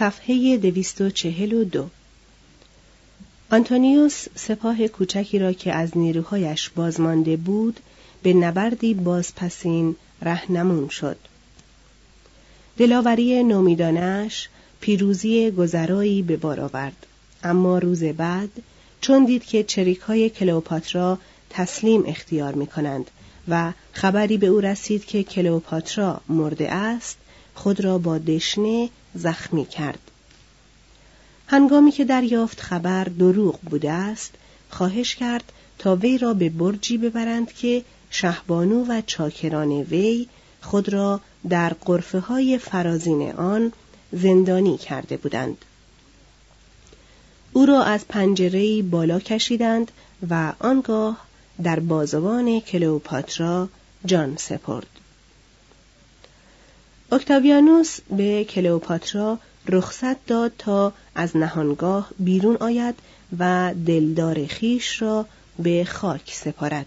صفحه 242 آنتونیوس سپاه کوچکی را که از نیروهایش بازمانده بود به نبردی بازپسین رهنمون شد. دلاوری نومیدانش پیروزی گذرایی به بار آورد. اما روز بعد چون دید که چریک های کلئوپاترا تسلیم اختیار می کنند و خبری به او رسید که کلئوپاترا مرده است خود را با دشنه زخمی کرد. هنگامی که دریافت خبر دروغ بوده است خواهش کرد تا وی را به برجی ببرند که شهبانو و چاکران وی خود را در قرفه های فرازین آن زندانی کرده بودند. او را از پنجرهای بالا کشیدند و آنگاه در بازوان کلئوپاترا جان سپرد. اکتاویانوس به کلئوپاترا رخصت داد تا از نهانگاه بیرون آید و دلدار خیش را به خاک سپارد.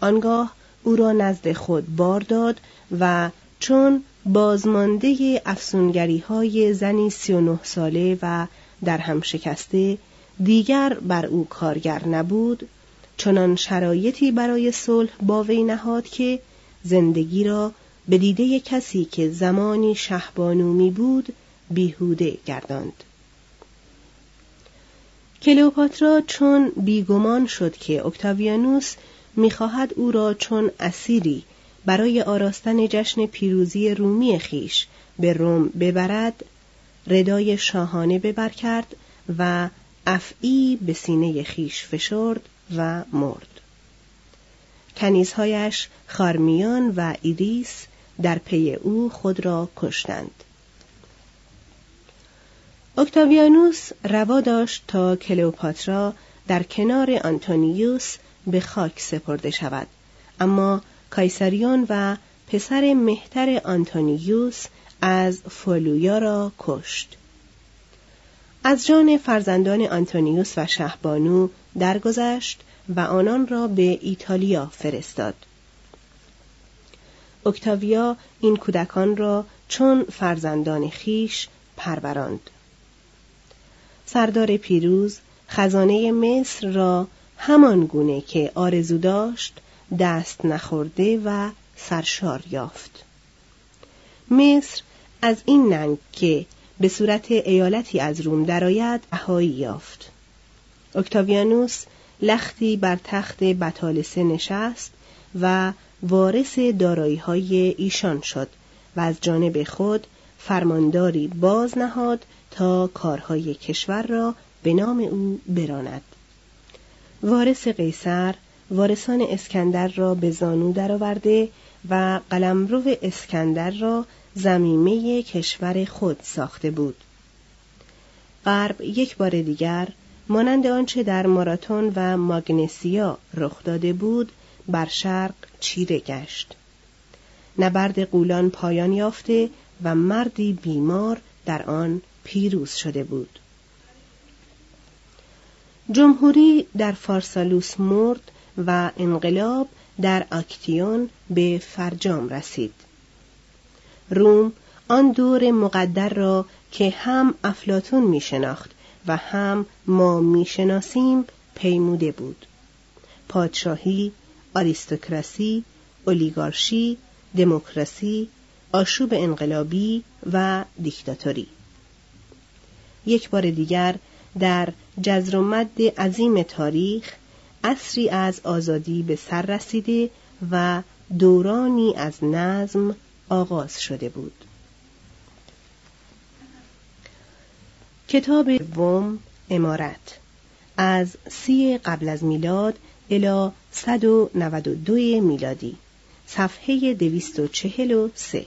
آنگاه او را نزد خود بار داد و چون بازمانده افسونگری های زنی سی و نه ساله و در هم شکسته دیگر بر او کارگر نبود چنان شرایطی برای صلح با وی نهاد که زندگی را به دیده کسی که زمانی شهبانومی بود بیهوده گرداند. کلئوپاترا چون بیگمان شد که اکتاویانوس می‌خواهد او را چون اسیری برای آراستن جشن پیروزی رومی خیش به روم ببرد ردای شاهانه ببر کرد و افعی به سینه خویش فشرد و مرد. کنیزهایش خارمیون و ایراس در پی او خود را کشتند. اکتاویانوس روا داشت تا کلئوپاترا در کنار آنتونیوس به خاک سپرده شود. اما کایساریون و پسر مهتر آنتونیوس از فولویا را کشت. از جان فرزندان آنتونیوس و شهبانو درگذشت و آنان را به ایتالیا فرستاد. اکتاویا این کودکان را چون فرزندان خیش پروراند سردار پیروز خزانه مصر را همان گونه که آرزو داشت دست نخورده و سرشار یافت. مصر از این ننگ که به صورت ایالتی از روم درآید اهایی یافت. اکتاویانوس لختی بر تخت بطالسه نشست و وارث دارایی های ایشان شد و از جانب خود فرمانداری باز نهاد تا کارهای کشور را به نام او براند. وارث قیصر وارثان اسکندر را به زانو درآورده و قلمرو اسکندر را زمیمه کشور خود ساخته بود. غرب یک بار دیگر مانند آنچه در ماراتون و ماگنسیا رخ داده بود بر شرق چیره گشت. نبرد قولان پایان یافته و مردی بیمار در آن پیروز شده بود. جمهوری در فارسالوس مرد و انقلاب در اکتیون به فرجام رسید. روم آن دور مقدر را که هم افلاتون می شناخت و هم ما می شناسیم پیموده بود. پادشاهی، آریستوکراسی، اولیگارشی، دموکراسی، آشوب انقلابی و دیکتاتوری. یک بار دیگر در جزر و مد عظیم تاریخ اصری از آزادی به سر رسیده و دورانی از نظم آغاز شده بود. کتاب وم امارت. از سی قبل از میلاد الی 192 میلادی. صفحه 243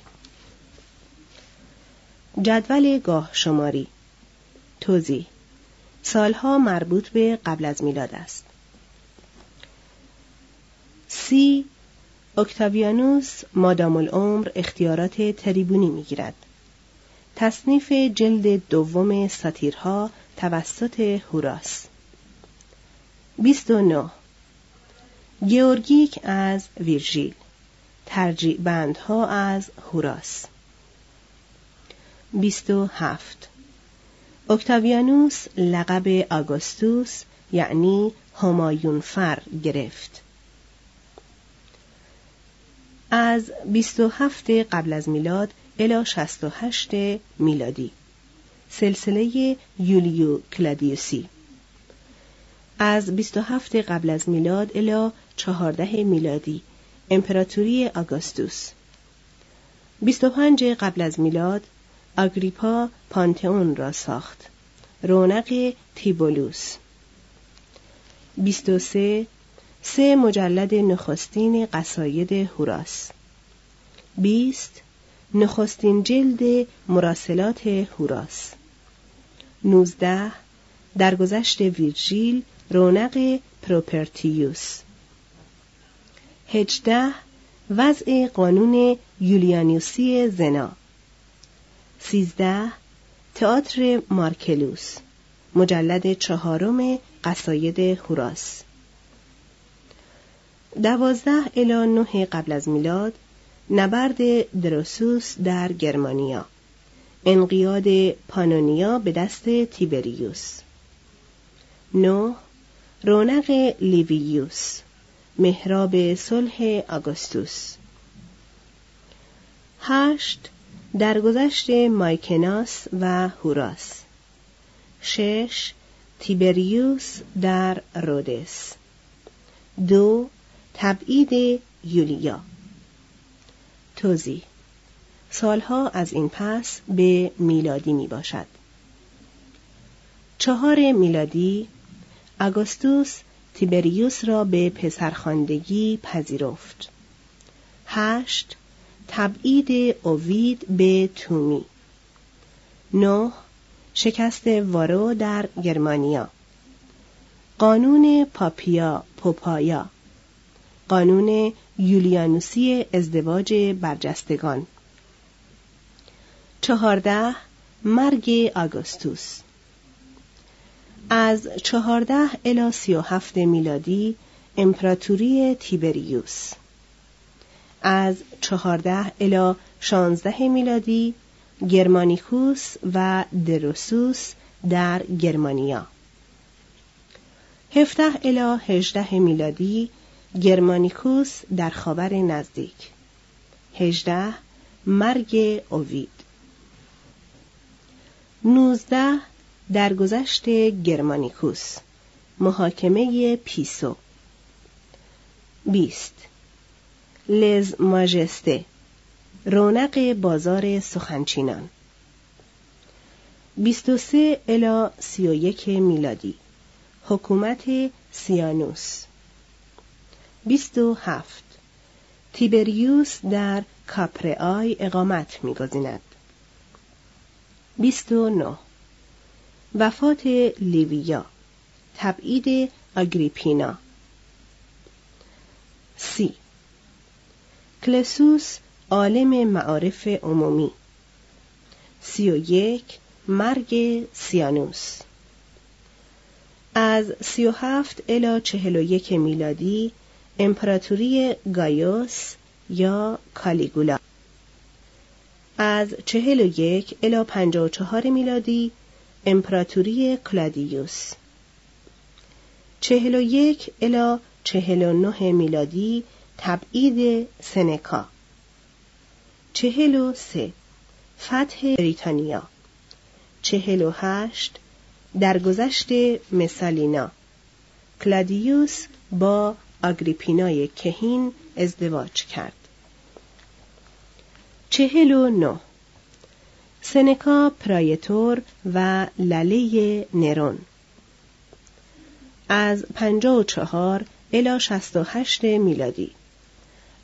جدول گاه شماری. توضیح. سالها مربوط به قبل از میلاد است. سی. اکتاویانوس مادام العمر اختیارات تریبونی می‌گیرد. تصنیف جلد دوم ساتیرها توسط هوراس. 29 گیورگیک از ویرژیل ترجیع بندها از هوراس. 27 اکتاویانوس لقب آگوستوس یعنی همایونفر گرفت. از 27 قبل از میلاد الی 68 میلادی. سلسله یولیو کلادیوسی. از 27 قبل از میلاد الی 14 میلادی. امپراتوری آگوستوس. 25 قبل از میلاد آگریپا پانتئون را ساخت. رونق تیبولوس. 23 سه مجلد نخستین قصاید هوراس 20 نخستین جلد مراسلات هوراس 19 درگذشت ویرژیل رونق پروپرتیوس. 18 وضع قانون یولیانیوسی زنا. 13 تئاتر مارکلوس مجلد چهارم قصاید هوراس دوازده الی نه قبل از میلاد نبرد دروسوس در گرمانیا. انقیاد پانونیا به دست تیبریوس. نه رونق لیویوس محراب صلح آگوستوس. هشت درگذشت مایکناس و هوراس. شش تیبریوس در رودس. دو تبعید یولیا. توضیح سالها از این پس به میلادی می باشد چهار میلادی آگوستوس تیبریوس را به پسرخواندگی پذیرفت. هشت تبعید اوید به تومی. نه شکست وارو در گرمانیا. قانون پاپیا پوپایا. قانون یولیانوسی ازدواج برجستگان. چهارده مرگ آگوستوس. از چهارده الی سی و هفت میلادی امپراتوری تیبریوس. از چهارده الی شانزده میلادی گرمانیکوس و دروسوس در گرمانیا. هفته الی هجده میلادی گرمانیکوس در خاور نزدیک. هجده مرگ اوید. نوزده درگذشت گرمانیکوس. محاکمه پیسو. بیست. لز ماجسته رونق بازار سخنچینان. 23 الی 31 میلادی. حکومت سیانوس. 27 تیبریوس در کاپرآی اقامت میگزیند. 29 وفات لیویا تبعید آگریپینا. سی. کلسوس عالم معارف عمومی. سی و یک مرگ سیانوس. از سی و هفت الی چهل و یک میلادی امپراتوری گایوس یا کالیگولا. از چهل و یک الی پنجاه و چهار میلادی امپراتوری کلادیوس. چهل و یک الی چهل و نه میلادی تبعید سنکا. چهل و سه فتح بریتانیا. چهل و هشت درگذشت مسالینا. کلادیوس با آگریپینای کهین ازدواج کرد. چهل و نه سنکا پرایتور و لله نرون. از پنجاه و چهار الی شصت و هشت میلادی.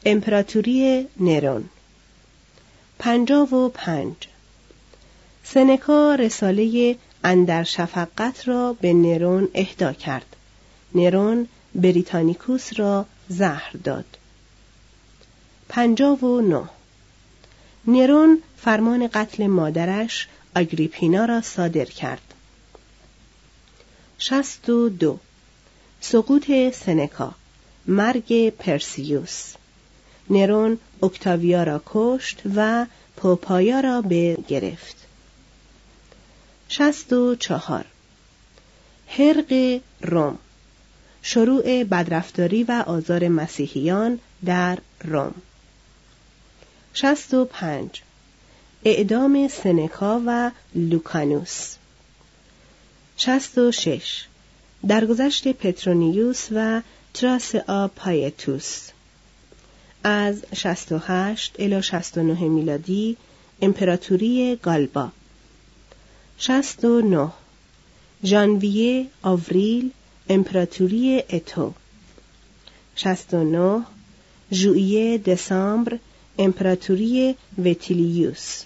امپراتوری نرون. پنجاه و پنج. سنکا رساله اندر شفقت را به نرون اهدا کرد. نرون بریتانیکوس را زهر داد. پنجاه و نه. نرون فرمان قتل مادرش آگریپینا را صادر کرد. شست و دو. سقوط سنکا. مرگ پرسیوس. نرون اکتاویا را کشت و پوپایا را به گرفت. شست و چهار. حرق روم. شروع بدرفتاری و آزار مسیحیان در روم. شست و پنج. اعدام سنکا و لوکانوس. شست و شش. درگذشت پترونیوس و تراس آ پایتوس از 68 الی 69 میلادی امپراتوری گالبا. 69 ژانویه آوریل امپراتوری اتو. 69 ژوئیه دسامبر امپراتوری وتیلیوس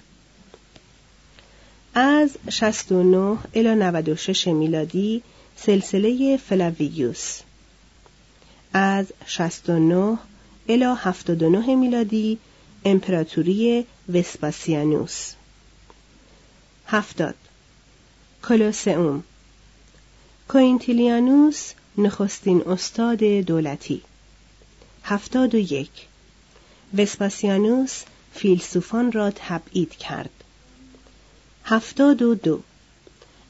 از 69 الی 96 میلادی سلسله فلاویوس. از 69 الی 79 میلادی امپراتوری وسپاسیانوس. هفتاد. کلوسئوم. کوینتیلیانوس نخستین استاد دولتی. هفتاد و یک. وسپاسیانوس فیلسوفان را تبعید کرد. هفتاد و دو.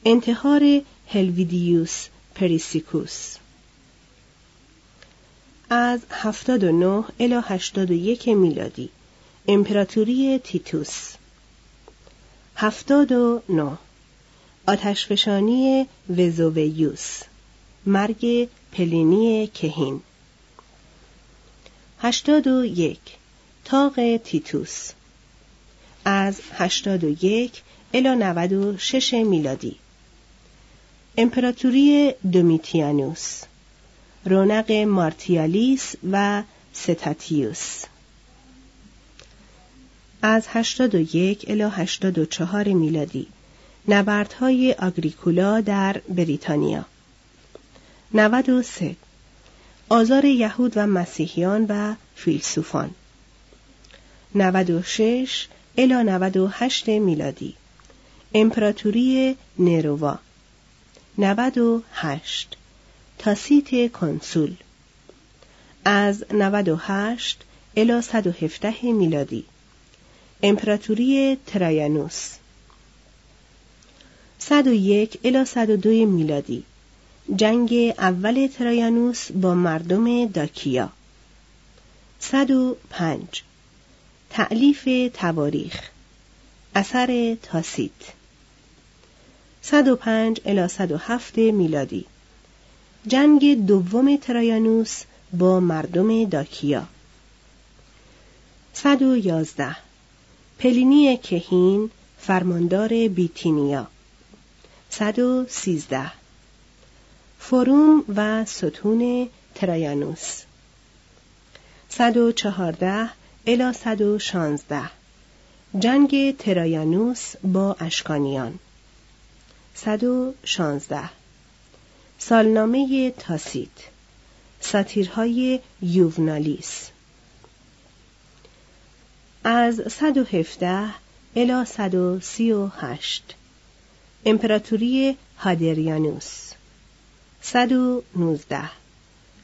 انتحار هلویدیوس پریسکوس. از 79 الی 81 میلادی. امپراتوری تیتوس. 79 آتشفشانی وزوویوس. مرگ پلینی کهین. 81 تاق تیتوس از 81 الی 96 میلادی. امپراتوری دومیتیانوس رونق مارتیالیس و ستاتیوس. از 81 الی 84 میلادی نبردهای آگریکولا در بریتانیا. 93 آزار یهود و مسیحیان و فیلسوفان. 96 الی 98 میلادی. امپراتوری نرووا. 98 تاسیت کنسول. از 98 الی 117 میلادی. امپراتوری ترایانوس 101 الی 102 میلادی. جنگ اول ترایانوس با مردم داکیا. 105 تعلیف تواریخ. اثر تاسیت. 105 الی 107 میلادی. جنگ دوم ترایانوس با مردم داکیا. 111 پلینی کهین فرماندار بیتینیا. 113 فروم و ستون ترایانوس. 114 الی 116 جنگ ترایانوس با اشکانیان. 116 سالنامه تاسیت. ساتیرهای یوونالیس. از 117 الی 138 امپراتوری هادریانوس. 119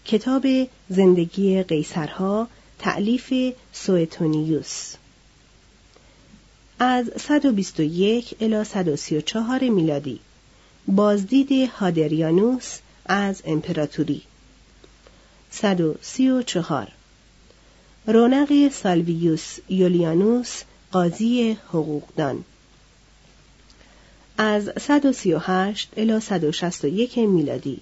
کتاب زندگی قیصرها تعلیف سوئتونیوس. از 121 الی 134 میلادی. بازدید هادریانوس از امپراتوری. 134 رونق سالویوس یولیانوس قاضی حقوقدان. از 138 الی 161 میلادی.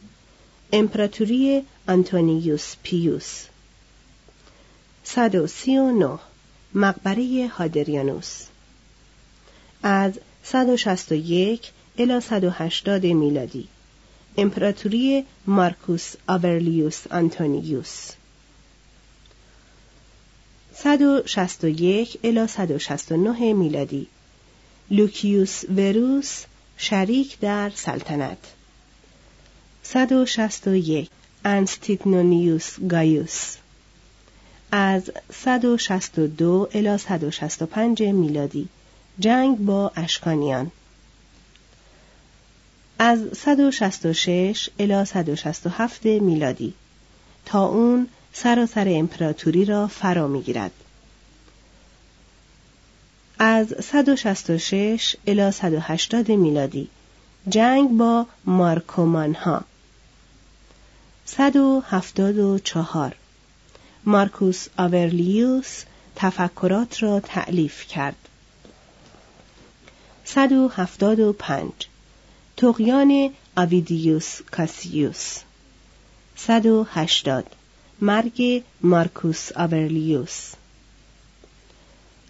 امپراتوری آنتونیوس پیوس. 139 مقبره هادریانوس. از 161 الی 180 میلادی. امپراتوری مارکوس آورلیوس آنتونیوس. 161 الی 169 میلادی. لوکیوس وروس شریک در سلطنت. 161 انستیتوتیونس گایوس. از 162 الی 165 میلادی. جنگ با اشکانیان. از 166 الی 167 میلادی. تا اون سراسر امپراتوری را فرا می‌گیرد. از 166 الی 180 میلادی. جنگ با مارکومانها. 174 مارکوس آورلیوس تفکرات را تعلیف کرد. 175 تقیان آویدیوس کاسیوس. 180 مرگ مارکوس آورلیوس.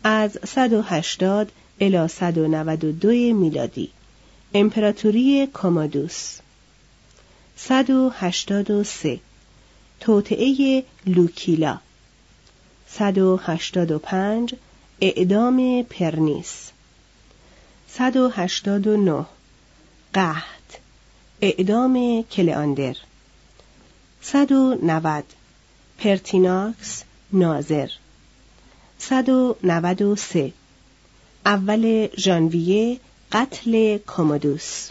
از 180 الی 192 میلادی. امپراتوری کومادوس 183 توطعه لوکیلا. 185 اعدام پرنیس. 189 قحط اعدام کلئاندر 190 پرتیناکس ناظر. 193 اول ژانویه قتل کومودوس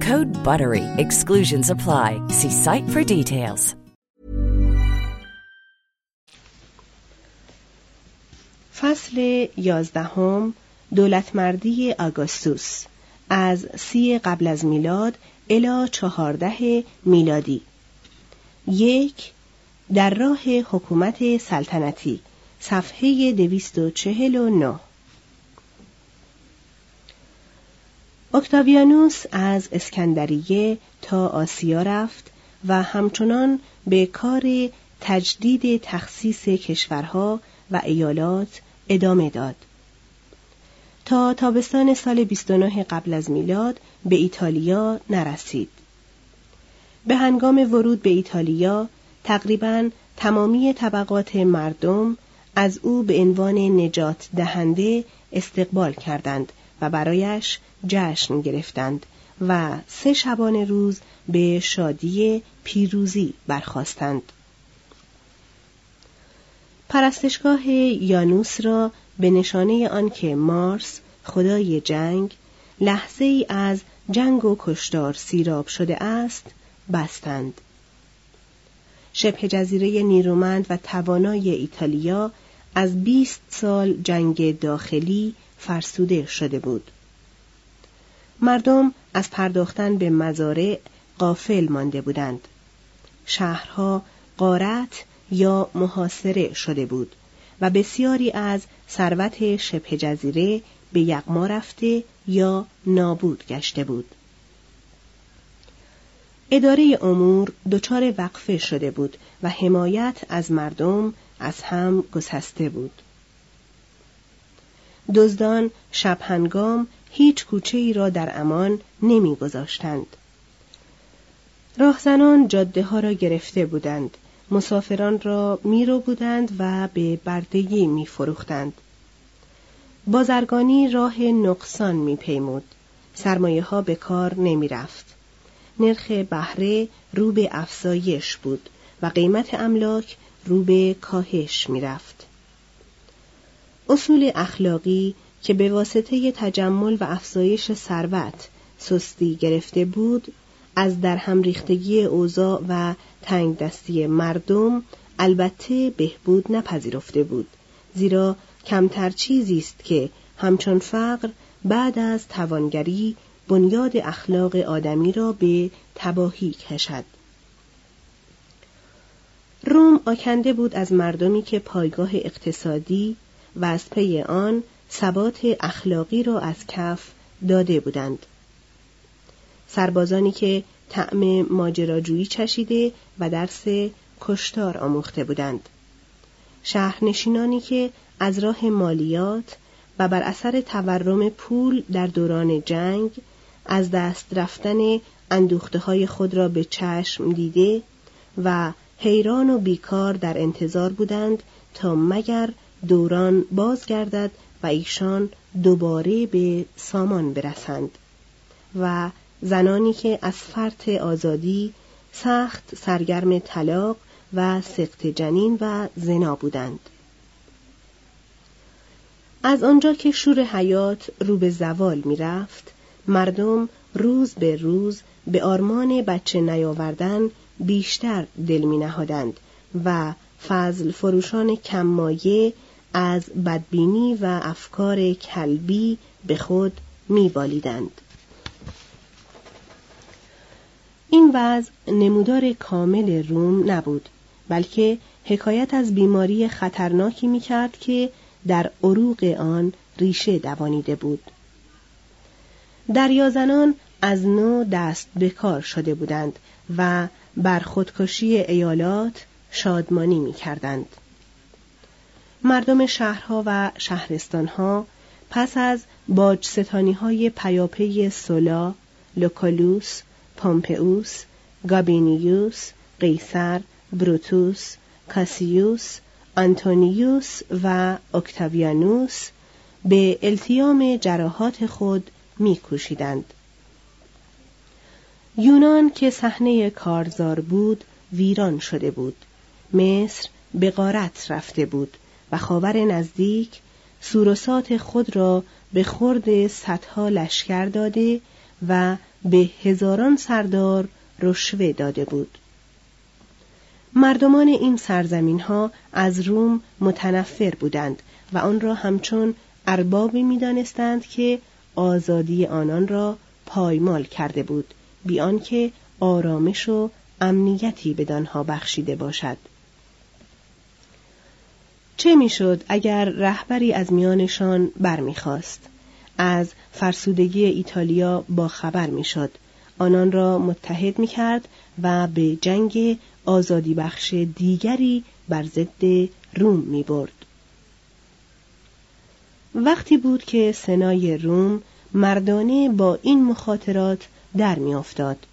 Code BUTTERY. Exclusions apply. See site for details. فصل یازدهم دولتمردی آگوستوس از سی قبل از میلاد الی چهارده میلادی یک در راه حکومت سلطنتی صفحه دویست و چهل و نه اکتاویانوس از اسکندریه تا آسیا رفت و همچنان به کار تجدید تخصیص کشورها و ایالات ادامه داد. تا تابستان سال 29 قبل از میلاد به ایتالیا نرسید. به هنگام ورود به ایتالیا تقریبا تمامی طبقات مردم از او به عنوان نجات دهنده استقبال کردند و برایش جشن گرفتند و سه شبانه روز به شادی پیروزی برخواستند. پرستشگاه یانوس را به نشانه آنکه مارس خدای جنگ لحظه ای از جنگ و کشتار سیراب شده است بستند. شبه جزیره نیرومند و توانای ایتالیا از 20 سال جنگ داخلی فرسوده شده بود. مردم از پرداختن به مزارع قافل مانده بودند. شهرها قارت یا محاصره شده بود و بسیاری از ثروت شبه جزیره به یغما رفته یا نابود گشته بود. اداره امور دچار وقفه شده بود و حمایت از مردم از هم گسسته بود. دزدان شبهنگام هیچ کوچه ای را در امان نمیگذاشتند. راهزنان جاده ها را گرفته بودند. مسافران را میرو بودند و به بردگی میفروختند. بازرگانی راه نقصان میپیمود. سرمایه ها به کار نمی رفت. نرخ بهره رو به افزایش بود و قیمت املاک رو به کاهش می رفت. اصول اخلاقی که به واسطه تجمل و افزایش ثروت سستی گرفته بود از در هم ریختگی اوضاع و تنگ دستی مردم البته بهبود نپذیرفته بود زیرا کمتر چیزی است که همچون فقر بعد از توانگری بنیاد اخلاق آدمی را به تباهی کشد. روم آکنده بود از مردمی که پایگاه اقتصادی و از پی آن ثبات اخلاقی را از کف داده بودند. سربازانی که طعم ماجراجویی چشیده و درس کشتار آموخته بودند. شهرنشینانی که از راه مالیات و بر اثر تورم پول در دوران جنگ از دست رفتن اندوخته های خود را به چشم دیده و حیران و بیکار در انتظار بودند تا مگر دوران بازگردد و ایشان دوباره به سامان برسند و زنانی که از فرط آزادی سخت سرگرم طلاق و سخت جنین و زنا بودند. از آنجا که شور حیات رو به زوال می رفت مردم روز به روز به آرمان بچه نیاوردن بیشتر دل می نهادند و فضل فروشان کممایه از بدبینی و افکار کلبی به خود میبالیدند. این وضع نمودار کامل روم نبود بلکه حکایت از بیماری خطرناکی می‌کرد که در عروق آن ریشه دوانیده بود دریازنان از نو دست به کار شده بودند و بر خودکشی ایالات شادمانی می کردند. مردم شهرها و شهرستانها پس از باج ستانی های پیاپی سولا، لوکالوس، پومپئوس، گابینیوس، قیصر، بروتوس، کاسیوس، آنتونیوس و اکتاویانوس به التیام جراحات خود میکوشیدند. یونان که صحنه کارزار بود ویران شده بود. مصر به غارت رفته بود و خاور نزدیک سورسات خود را به خورد صدها لشکر داده و به هزاران سردار رشوه داده بود. مردمان این سرزمین ها از روم متنفر بودند و آن را همچون اربابی می‌دانستند که آزادی آنان را پایمال کرده بود بیان که آرامش و امنیتی بدانها بخشیده باشد چه می‌شد اگر رهبری از میانشان برمیخواست؟ از فرسودگی ایتالیا با خبر می‌شد. آنان را متحد می‌کرد و به جنگ آزادی بخش دیگری بر ضد روم می برد. وقتی بود که سنای روم مردانه با این مخاطرات در میافتاد.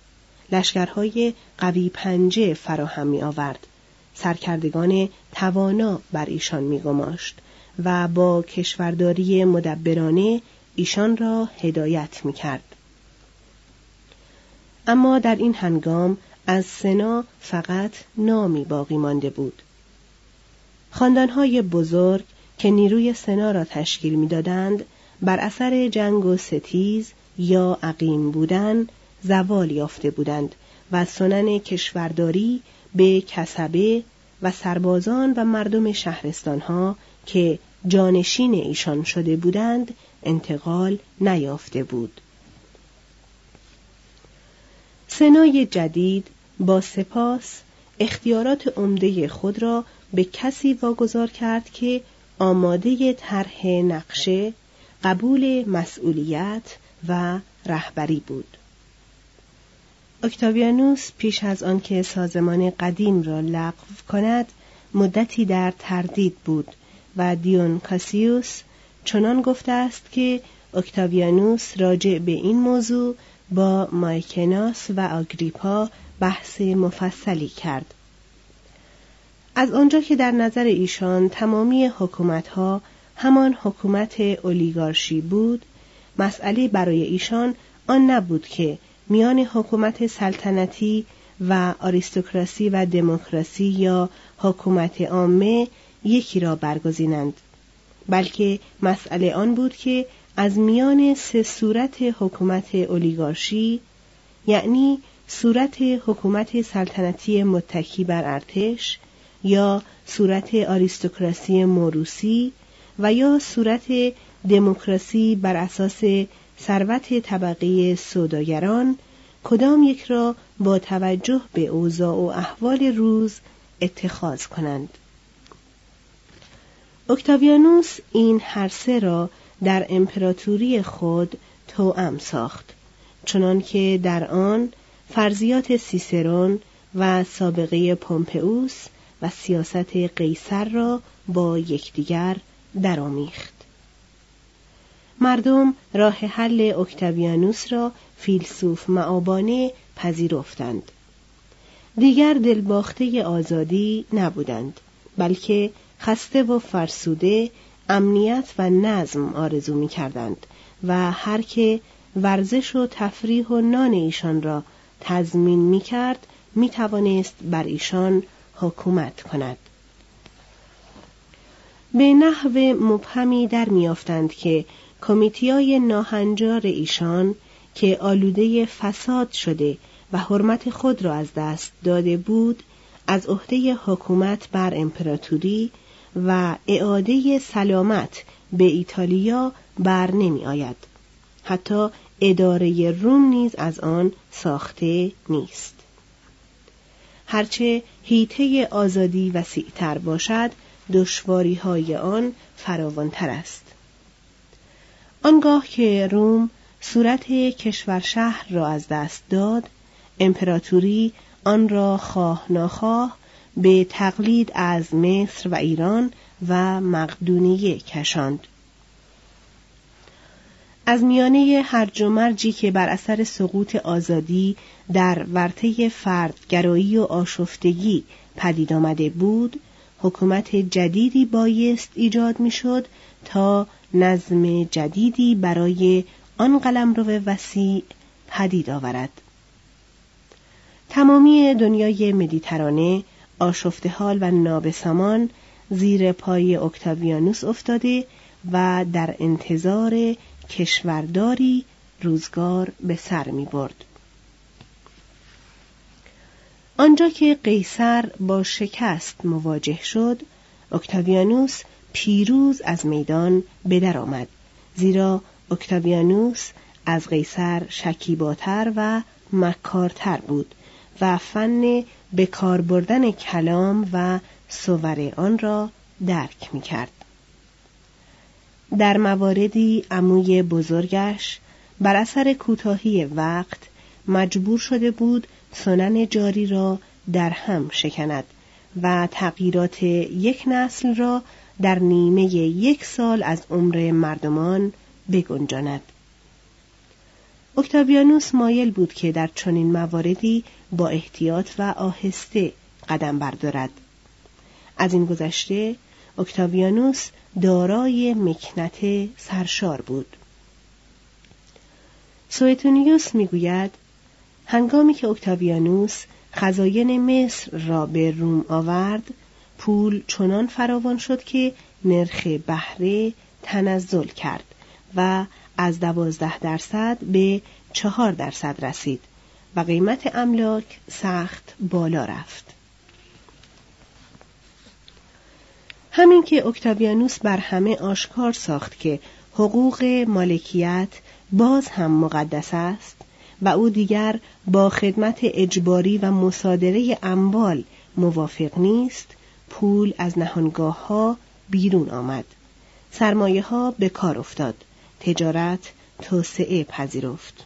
لشکرهای قوی پنجه فراهم می آورد سرکردگان توانا بر ایشان می گماشت و با کشورداری مدبرانه ایشان را هدایت می کرد. اما در این هنگام از سنا فقط نامی باقی مانده بود. خاندانهای بزرگ که نیروی سنا را تشکیل می‌دادند بر اثر جنگ و ستیز یا عقیم بودن زوال یافته بودند و سنن کشورداری به کسبه و سربازان و مردم شهرستانها که جانشین ایشان شده بودند انتقال نیافته بود. سنای جدید با سپاس اختیارات عمده خود را به کسی واگذار کرد که آماده طرح نقشه قبول مسئولیت و رهبری بود اکتاویانوس پیش از آنکه سازمان قدیم را لغو کند مدتی در تردید بود و دیون کاسیوس چنان گفته است که اکتاویانوس راجع به این موضوع با مایکناس و آگریپا بحث مفصلی کرد. از آنجا که در نظر ایشان تمامی حکومتها همان حکومت اولیگارشی بود مسئله برای ایشان آن نبود که میان حکومت سلطنتی و آریستوکراسی و دموکراسی یا حکومت عامه یکی را برگزینند بلکه مسئله آن بود که از میان سه صورت حکومت اولیگارشی یعنی صورت حکومت سلطنتی متکی بر ارتش یا صورت آریستوکراسی موروسی و یا صورت دموکراسی بر اساس ثروت طبقه سوداگران کدام یک را با توجه به اوضاع و احوال روز اتخاذ کنند؟ اکتاویانوس این هر سه را در امپراتوری خود توأم ساخت چنانکه در آن فرضیات سیسرون و سابقه پومپئوس و سیاست قیصر را با یکدیگر درآمیخت. مردم راه حل اکتاویانوس را فیلسوف معابانه پذیرفتند. دیگر دلباخته آزادی نبودند بلکه خسته و فرسوده امنیت و نظم آرزو می کردند و هر که ورزش و تفریح و نان ایشان را تضمین می کرد می توانست بر ایشان حکومت کند. به نحو مبهمی در میافتند که کمیتیای ناهنجار ایشان که آلوده فساد شده و حرمت خود را از دست داده بود از عهده حکومت بر امپراتوری و اعاده سلامت به ایتالیا بر نمی آید. حتی اداره روم نیز از آن ساخته نیست. هرچه هیته آزادی وسیعتر باشد دشواری های آن فراوانتر است. آنگاه که روم صورت کشور شهر را از دست داد امپراتوری آن را خواه ناخواه به تقلید از مصر و ایران و مقدونیه کشاند. از میانه هرج و مرجی که بر اثر سقوط آزادی در ورطه فردگرایی و آشفتگی پدید آمده بود حکومت جدیدی بایست ایجاد می‌شد تا نظم جدیدی برای آن قلمرو وسیع پدید آورد تمامی دنیای مدیترانه آشفته حال و نابسامان زیر پای اکتاویانوس افتاده و در انتظار کشورداری روزگار به سر می برد. آنجا که قیصر با شکست مواجه شد اکتاویانوس پیروز از میدان به در آمد زیرا اکتاویانوس از قیصر شکیباتر و مکارتر بود و فن به کار بردن کلام و سور آن را درک می کرد. در مواردی عموی بزرگش بر اثر کوتاهی وقت مجبور شده بود سنن جاری را در هم شکند و تغییرات یک نسل را در نیمه یک سال از عمر مردمان بگنجاند. اکتابیانوس مایل بود که در چنین مواردی با احتیاط و آهسته قدم بردارد. از این گذشته اکتاویانوس دارای مکنت سرشار بود. سویتونیوس می‌گوید هنگامی که اکتاویانوس خزاین مصر را به روم آورد پول چنان فراوان شد که نرخ بهره تنزل کرد و از دوازده درصد به چهار درصد رسید و قیمت املاک سخت بالا رفت. همین که اکتاویانوس بر همه آشکار ساخت که حقوق مالکیت باز هم مقدس است و او دیگر با خدمت اجباری و مصادره اموال موافق نیست پول از نهانگاه ها بیرون آمد. سرمایه ها به کار افتاد. تجارت توسعه پذیرفت.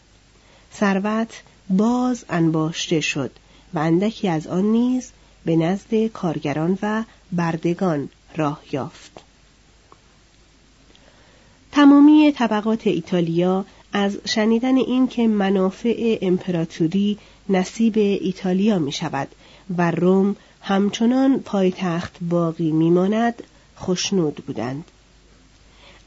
ثروت باز انباشته شد و اندکی از آن نیز به نزد کارگران و بردگان راه یافت. تمامی طبقات ایتالیا از شنیدن این که منافع امپراتوری نصیب ایتالیا می شود و روم همچنان پایتخت باقی میماند خشنود بودند.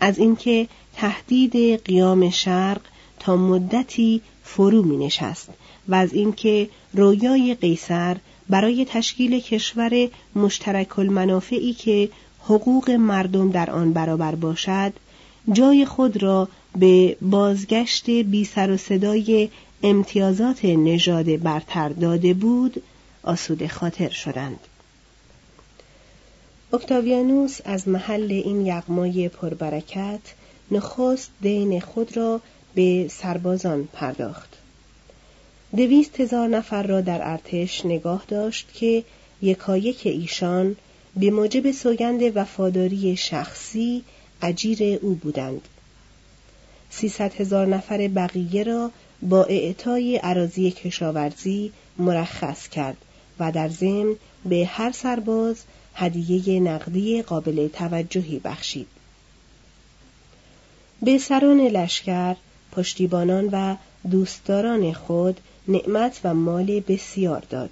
از اینکه تهدید قیام شرق تا مدتی فرو می نشست و از اینکه رویای قیصر برای تشکیل کشور مشترک المنافعی که حقوق مردم در آن برابر باشد جای خود را به بازگشت بی سر و صدای امتیازات نژاد برتر داده بود آسوده خاطر شدند. اکتاویانوس از محل این یغمای پربرکت نخست دین خود را به سربازان پرداخت. دویست هزار نفر را در ارتش نگاه داشت که یکایک ایشان به موجب سوگند وفاداری شخصی اجیر او بودند. سیصد هزار نفر بقیه را با اعطای عراضی کشاورزی مرخص کرد. و در ضمن به هر سرباز هدیه نقدی قابل توجهی بخشید. به سران لشکر پشتیبانان و دوستداران خود نعمت و مال بسیار داد.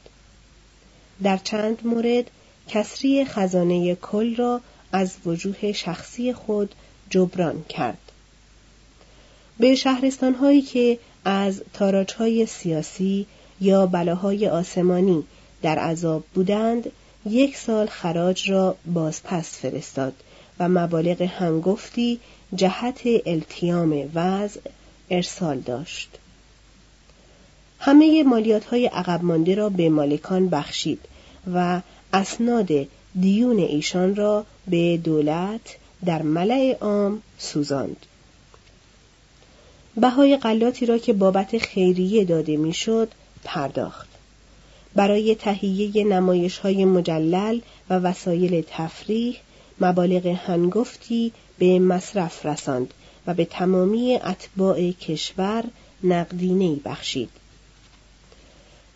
در چند مورد کسری خزانه کل را از وجوه شخصی خود جبران کرد. به شهرستانهایی که از تاراجهای سیاسی یا بلاهای آسمانی در عذاب بودند یک سال خراج را بازپس فرستاد و مبالغ هنگفتی جهت التیام وضع ارسال داشت. همه مالیات های عقب مانده را به مالکان بخشید و اسناد دیون ایشان را به دولت در ملع عام سوزاند. بهای غلاتی را که بابت خیریه داده می‌شد پرداخت. برای تهیه نمایش های مجلل و وسایل تفریح مبالغ هنگفتی به مصرف رساند و به تمامی اتباع کشور نقدینه بخشید.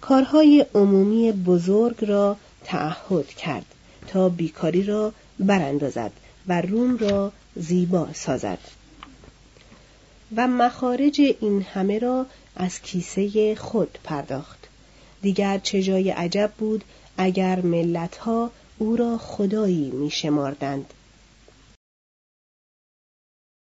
کارهای عمومی بزرگ را تعهد کرد تا بیکاری را براندازد و روم را زیبا سازد. و مخارج این همه را از کیسه خود پرداخت. دیگر چه جای عجب بود اگر ملتها او را خدایی می شماردند